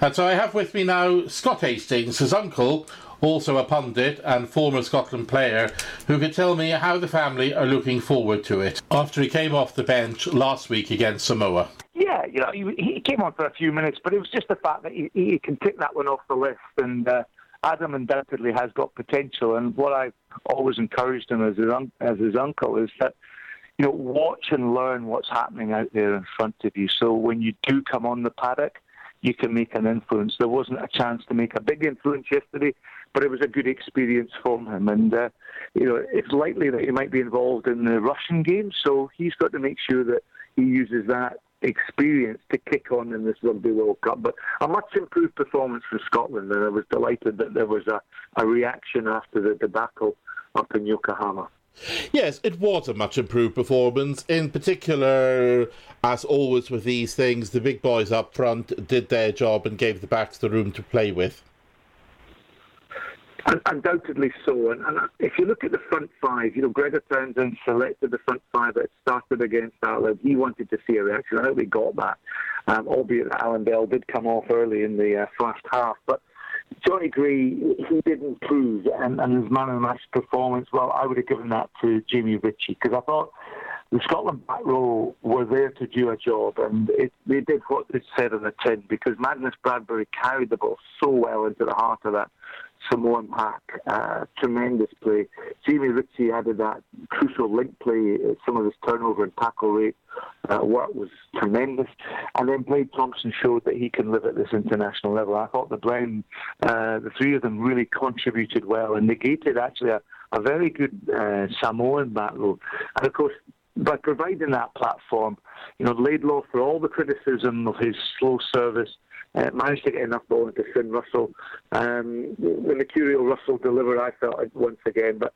And so I have with me now Scott Hastings, his uncle, also a pundit and former Scotland player, who could tell me how the family are looking forward to it after he came off the bench last week against Samoa. Yeah, you know, he, he came on for a few minutes, but it was just the fact that he, he can tick that one off the list. And uh, Adam undoubtedly has got potential. And what I've always encouraged him as his, un- as his uncle is that, you know, watch and learn what's happening out there in front of you. So when you do come on the paddock, you can make an influence. There wasn't a chance to make a big influence yesterday, but it was a good experience for him. And, uh, you know, it's likely that he might be involved in the Russian game, so he's got to make sure that he uses that experience to kick on in this Rugby World Cup. But a much improved performance for Scotland, and I was delighted that there was a, a reaction after the debacle up in Yokohama. Yes, it was a much improved performance. In particular, as always with these things, the big boys up front did their job and gave the backs the room to play with. Undoubtedly so. And, and, if you look at the front five, you know, Gregor Townsend selected the front five that started against Ireland. He wanted to see a reaction. I think we got that, um, albeit that Allan Dell did come off early in the uh, first half. But Johnny Gray, he did improve, and, and his man of the match performance, well, I would have given that to Jamie Ritchie, because I thought the Scotland back row were there to do a job, and it, they did what they said on the tin, because Magnus Bradbury carried the ball so well into the heart of that Samoan pack. Uh, tremendous play. Jamie Ritchie added that crucial link play. Uh, some of his turnover and tackle rate uh, work was tremendous. And then Blade Thomson showed that he can live at this international level. I thought the Brown, uh, the three of them really contributed well and negated actually a, a very good uh, Samoan battle. And of course, by providing that platform, you know, Laidlaw, for all the criticism of his slow service, uh, managed to get enough ball into Finn Russell. Um, the Mercurial Russell delivered, I felt, once again. But,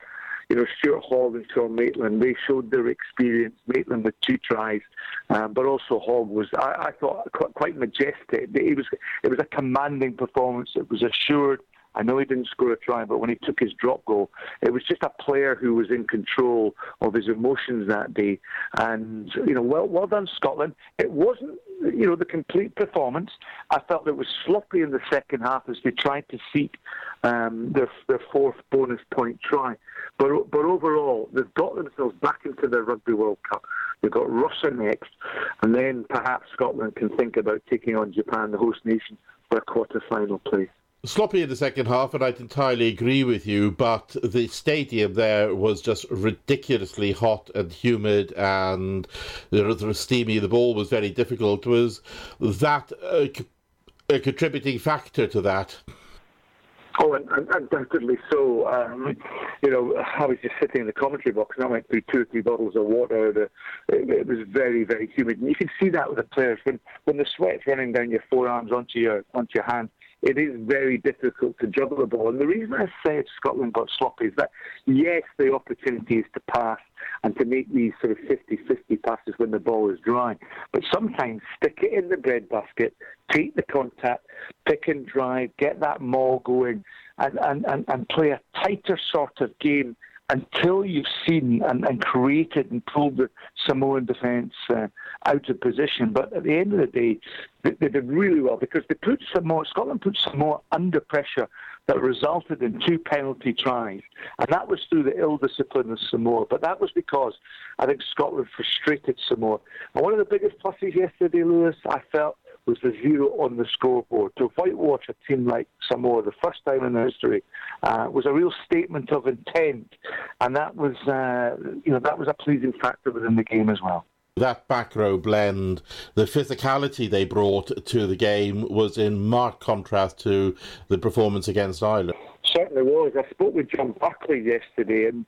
you know, Stuart Hogg and Sean Maitland, they showed their experience. Maitland with two tries, um, but also Hogg was, I, I thought, quite, quite majestic. It was, it was a commanding performance. It was assured. I know he didn't score a try, but when he took his drop goal, it was just a player who was in control of his emotions that day. And you know, well, well done, Scotland. It wasn't, you know, the complete performance. I felt it was sloppy in the second half as they tried to seek um, their their fourth bonus point try. But but overall, they've got themselves back into the Rugby World Cup. They've got Russia next, and then perhaps Scotland can think about taking on Japan, the host nation, for a quarter final place sloppy in the second half, and I'd entirely agree with you. But the stadium there was just ridiculously hot and humid, and was steamy. The ball was very difficult. Was that a, a contributing factor to that? Oh, and, and undoubtedly so. Um, you know, I was just sitting in the commentary box and I went through two or three bottles of water. The, it, it, was very, very humid. And you can see that with the players when, when the sweat's running down your forearms onto your onto your hands it is very difficult to juggle the ball. And the reason I say Scotland got sloppy is that, yes, the opportunity is to pass and to make these sort of 50 50 passes when the ball is dry. But sometimes stick it in the breadbasket, take the contact, pick and drive, get that maul going, and, and, and, and play a tighter sort of game until you've seen and, and created and pulled the Samoan defence uh, out of position. But at the end of the day, they, they, did really well because they put Samoa, Scotland put Samoa under pressure that resulted in two penalty tries. And that was through the ill discipline of Samoa. But that was because I think Scotland frustrated Samoa. And one of the biggest pluses yesterday, Lewis, I felt, was the zero on the scoreboard. To whitewash a team like Samoa, the first time in the history, uh, was a real statement of intent, and that was, uh, you know, that was a pleasing factor within the game as well. That back row blend, the physicality they brought to the game was in marked contrast to the performance against Ireland. Certainly was. I spoke with John Barclay yesterday, and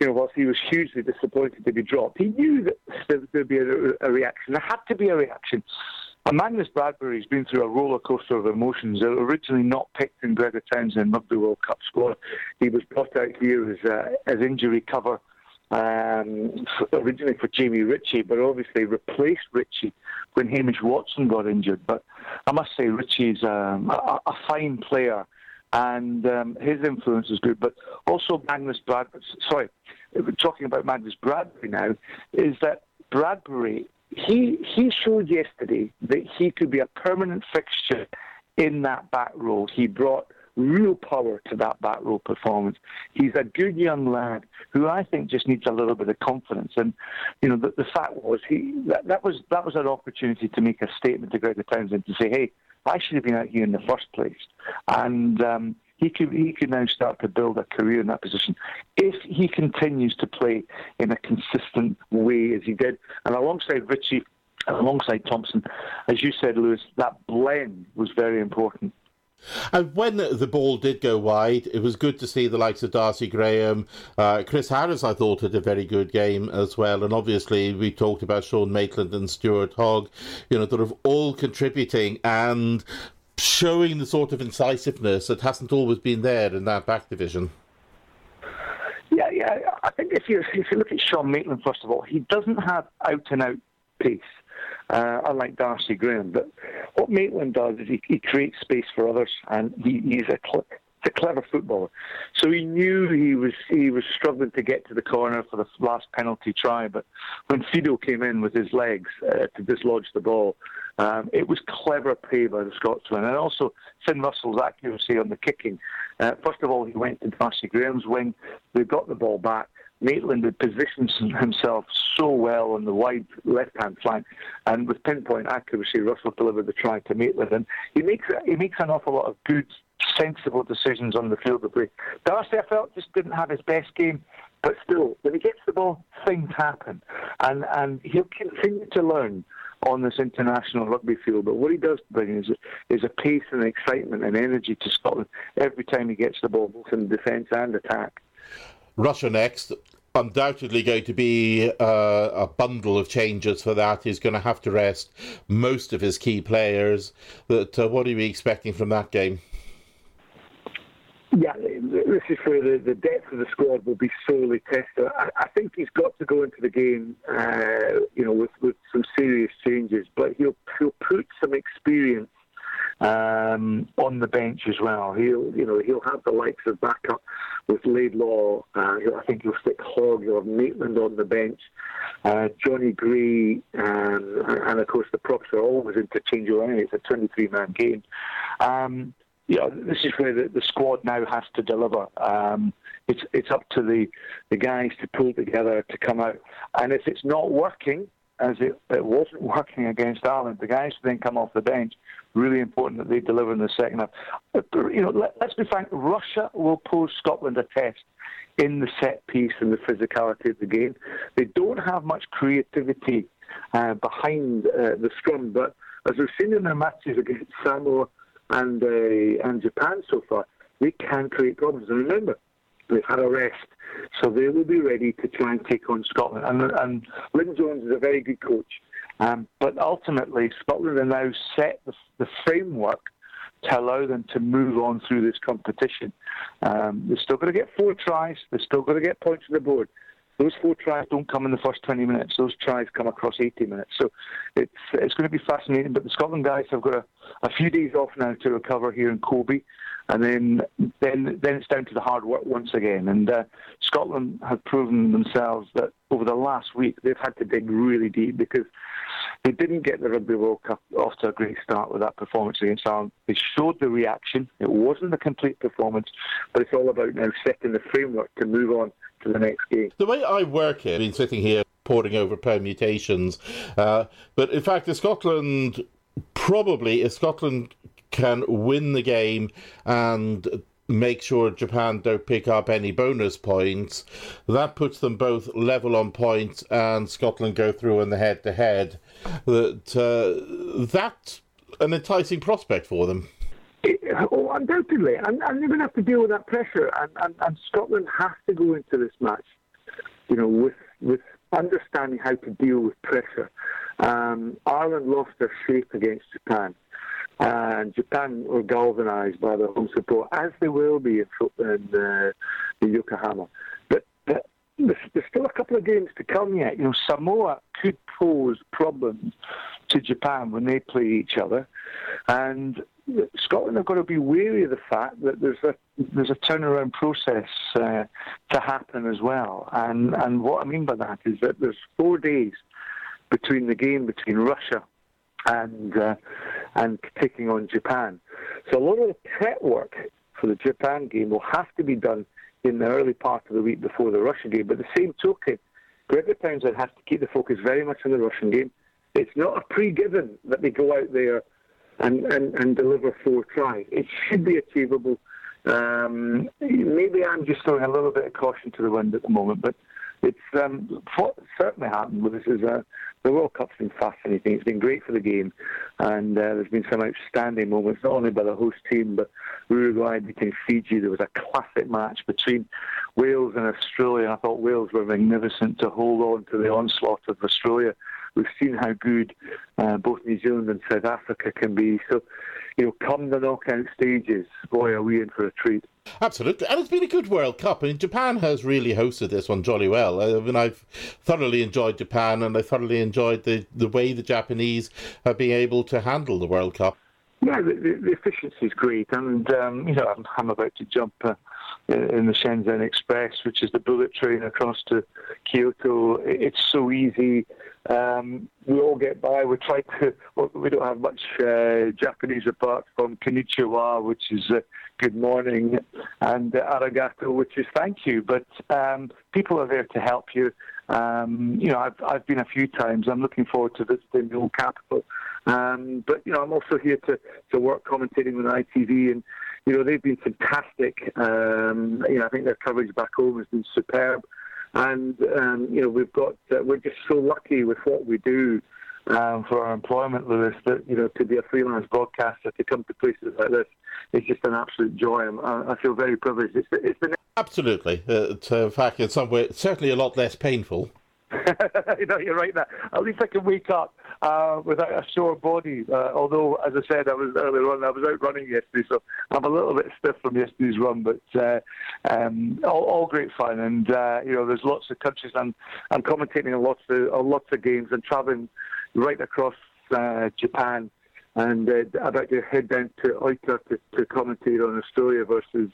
you know, whilst he was hugely disappointed to be dropped, he knew that there would be a, a reaction. There had to be a reaction. Magnus Bradbury's been through a roller coaster of emotions. Originally not picked in Gregor Townsend Rugby World Cup squad, he was brought out here as, uh, as injury cover um, originally for Jamie Ritchie, but obviously replaced Ritchie when Hamish Watson got injured. But I must say, Ritchie's um, a, a, fine player, and um, his influence is good. But also Magnus Bradbury. Sorry, talking about Magnus Bradbury now is that Bradbury he he showed yesterday that he could be a permanent fixture in that back row. He brought real power to that back row performance. He's a good young lad who I think just needs a little bit of confidence. And you know, the, the fact was he that, that was that was an opportunity to make a statement to Gregor Townsend to say, "Hey, I should have been out here in the first place." And um, he could he could now start to build a career in that position if he continues to play in a consistent way as he did. And alongside Ritchie, alongside Thomson, as you said, Lewis, that blend was very important. And when the ball did go wide, it was good to see the likes of Darcy Graham. Uh, Chris Harris, I thought, had a very good game as well. And obviously, we talked about Sean Maitland and Stuart Hogg, you know, sort of all contributing and showing the sort of incisiveness that hasn't always been there in that back division. Yeah, yeah. I think if you if you look at Sean Maitland, first of all, he doesn't have out and out pace, uh, unlike Darcy Graham. But what Maitland does is he, he creates space for others, and he, he's a a clever footballer. So he knew he was he was struggling to get to the corner for the last penalty try. But when Fidow came in with his legs uh, to dislodge the ball, um, it was clever play by the Scotsman, and also Finn Russell's accuracy on the kicking. Uh, first of all, he went to Darcy Graham's wing. They got the ball back. Maitland had positioned himself so well on the wide left-hand flank, and with pinpoint accuracy, Russell delivered the try to Maitland, and he makes he makes an awful lot of good, sensible decisions on the field of play. Darcy, I felt, just didn't have his best game, but still, when he gets the ball, things happen, and and he'll continue to learn on this international rugby field. But what he does bring is, is a pace and excitement and energy to Scotland every time he gets the ball, both in defence and attack. Russia next. Undoubtedly going to be uh, a bundle of changes for that. He's going to have to rest most of his key players. But uh, what are we expecting from that game? Yeah, this is where the, the depth of the squad will be sorely tested. I, I think he's got to go into the game, uh, you know, with, with some serious changes, but he'll he'll put some experience um, on the bench as well. He'll you know he'll have the likes of backup with Laidlaw. Uh, I think he'll stick Hogg. He'll have Maitland on the bench, uh, Johnny Gray, um, and of course the props are always interchangeable. Anyway, it's a 23 man game. Um, you know, this is where the, the squad now has to deliver. Um, it's it's up to the, the guys to pull together to come out. And if it's not working, as it, it wasn't working against Ireland, the guys then come off the bench. Really important that they deliver in the second half. You know, let, let's be frank. Russia will pose Scotland a test in the set piece and the physicality of the game. They don't have much creativity uh, behind uh, the scrum, but as we've seen in their matches against Samoa and uh, and Japan so far, they can create problems. And remember, they've had a rest, so they will be ready to try and take on Scotland. And, and Lyn Jones is a very good coach. Um, but ultimately, Scotland have now set the, the, framework to allow them to move on through this competition. Um, they're still going to get four tries. They're still going to get points on the board. Those four tries don't come in the first 20 minutes. Those tries come across 80 minutes. So it's it's going to be fascinating. But the Scotland guys have got a, a few days off now to recover here in Kobe, and then then then it's down to the hard work once again. And uh, Scotland have proven themselves that over the last week they've had to dig really deep because they didn't get the Rugby World Cup off to a great start with that performance against Ireland. They showed the reaction. It wasn't a complete performance, but it's all about now setting the framework to move on to the next game. The way I work it, I've been sitting here poring over permutations, uh, but in fact, if Scotland probably if Scotland can win the game and make sure Japan don't pick up any bonus points. That puts them both level on points, and Scotland go through in the head to head. That uh, that's an enticing prospect for them. Oh, undoubtedly, and, and they're going to have to deal with that pressure. And, and, and Scotland has to go into this match, you know, with with understanding how to deal with pressure. Um, Ireland lost their shape against Japan and Japan were galvanised by the home support, as they will be in, in, uh, Yokohama. But, but there's, there's, still a couple of games to come yet. You know, Samoa could pose problems to Japan when they play each other, and Scotland have got to be wary of the fact that there's a there's a turnaround process uh, to happen as well. And and what I mean by that is that there's four days between the game between Russia and uh, and taking on Japan. So a lot of the prep work for the Japan game will have to be done in the early part of the week before the Russian game. But the same token, Gregor Townsend has to keep the focus very much on the Russian game. It's not a pre-given that they go out there and, and, and deliver four tries. It should be achievable. Um, maybe I'm just throwing a little bit of caution to the wind at the moment, but it's um, what certainly happened with this is uh, the World Cup's been fascinating. It's been great for the game, and uh, there's been some outstanding moments, not only by the host team, but Uruguay beating Fiji. There was a classic match between Wales and Australia. I thought Wales were magnificent to hold on to the onslaught of Australia. We've seen how good uh, both New Zealand and South Africa can be. So, you know, come the knockout stages, boy, are we in for a treat. Absolutely, and it's been a good World Cup. I mean, Japan has really hosted this one jolly well. I mean, I've thoroughly enjoyed Japan, and I thoroughly enjoyed the, the way the Japanese have been able to handle the World Cup. Yeah, the, the, efficiency is great, and um, you know, I'm, I'm, about to jump uh, in the Shinkansen Express, which is the bullet train across to Kyoto. It's so easy. Um, we all get by. We try to. We don't have much uh, Japanese apart from konnichiwa, which is uh, good morning, and uh, arigato, which is thank you. But um, people are there to help you. Um, you know, I've I've been a few times. I'm looking forward to visiting the old capital. Um, but you know, I'm also here to to work commentating with ITV, and you know, they've been fantastic. Um, you know, I think their coverage back home has been superb and um, you know we've got uh, we're just so lucky with what we do um, for our employment, Lewis. That you know to be a freelance broadcaster to come to places like this, it's just an absolute joy. i I feel very privileged. It's, it's been absolutely, uh, in fact, in some way, certainly a lot less painful. you know, you're right. That at least I can wake up uh, without a sore body. Uh, although, as I said, I was earlier on, I was out running yesterday, so I'm a little bit stiff from yesterday's run. But uh, um, all, all, great fun, and uh, you know, there's lots of countries. I'm I'm commentating on lots of lots of games and traveling right across uh, Japan. And uh, about to head down to Oita to, to commentate on Australia versus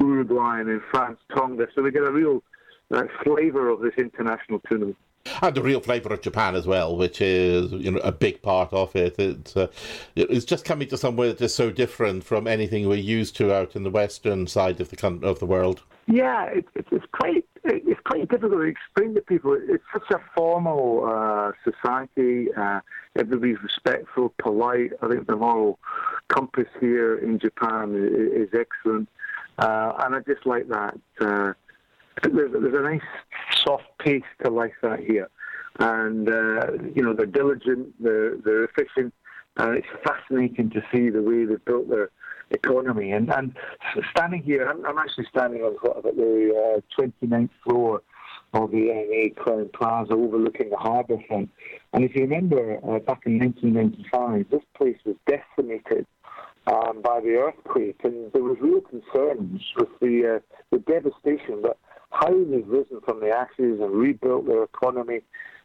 Uruguay and in France, Tonga. So we get a real that flavour of this international tournament. And the real flavour of Japan as well, which is you know a big part of it. It's uh, it's just coming to somewhere that is so different from anything we're used to out in the western side of the of the world. Yeah, it, it, it's quite it's quite difficult to explain to people. It's such a formal uh, society. Uh, everybody's respectful, polite. I think the moral compass here in Japan is, is excellent, uh, and I just like that uh, there's, there's a nice soft pace to life out here. And, uh, you know, they're diligent, they're, they're efficient, and it's fascinating to see the way they've built their economy. And, and standing here, I'm, I'm actually standing on the uh, 29th floor of the ANA Crowne Plaza overlooking the harbour front. And if you remember, uh, back in 1995, this place was decimated um, by the earthquake, and there was real concerns with the uh, the devastation. But how they've risen from the ashes and rebuilt their economy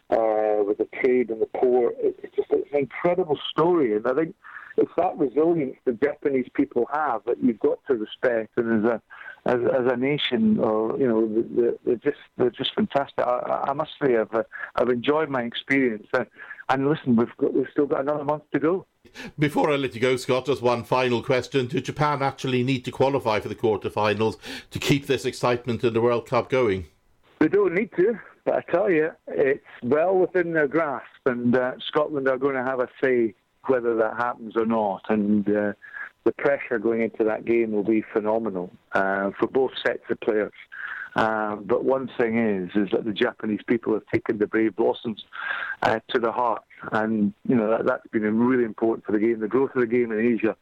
uh, with the trade and the port. It's just it's an incredible story, and I think it's that resilience the Japanese people have that you've got to respect. And as a as, as a nation, or you know, they're just they're just fantastic. I, I must say, I've uh, I've enjoyed my experience. And, and listen, we've got, we've still got another month to go. Before I let you go, Scott, just one final question: Do Japan actually need to qualify for the quarterfinals to keep this excitement in the World Cup going? They don't need to, but I tell you, it's well within their grasp, and uh, Scotland are going to have a say whether that happens or not. And uh, the pressure going into that game will be phenomenal uh, for both sets of players. Um, but one thing is, is that the Japanese people have taken the Brave Blossoms uh, to the heart, and you know that, that's been really important for the game, the growth of the game in Asia,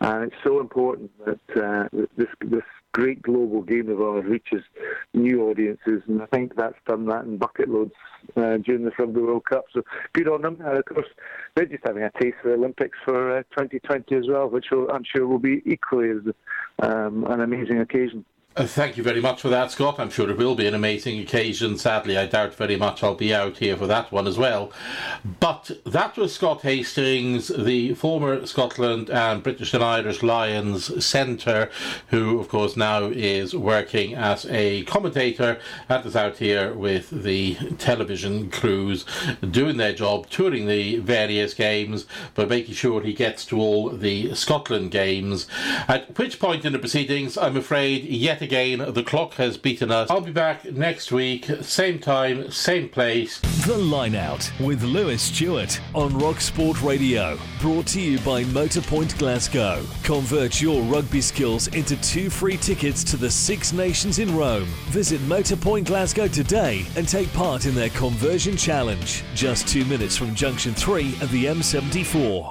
and it's so important that uh, this this great global game of ours reaches new audiences, and I think that's done that in bucket loads uh, during the Rugby World Cup. So good on them, and of course they're just having a taste of the Olympics for uh, 2020 as well, which will, I'm sure will be equally as um, an amazing occasion. Uh, thank you very much for that, Scott. I'm sure it will be an amazing occasion. Sadly, I doubt very much I'll be out here for that one as well. But that was Scott Hastings, the former Scotland and British and Irish Lions centre, who, of course, now is working as a commentator and is out here with the television crews doing their job, touring the various games, but making sure he gets to all the Scotland games. At which point in the proceedings, I'm afraid, yet again, the clock has beaten us. I'll be back next week, same time, same place. The Line Out with Lewis Stuart on Rock Sport Radio. Brought to you by Motorpoint Glasgow. Convert your rugby skills into two free tickets to the Six Nations in Rome. Visit Motorpoint Glasgow today and take part in their conversion challenge. Just two minutes from Junction 3 of the M74.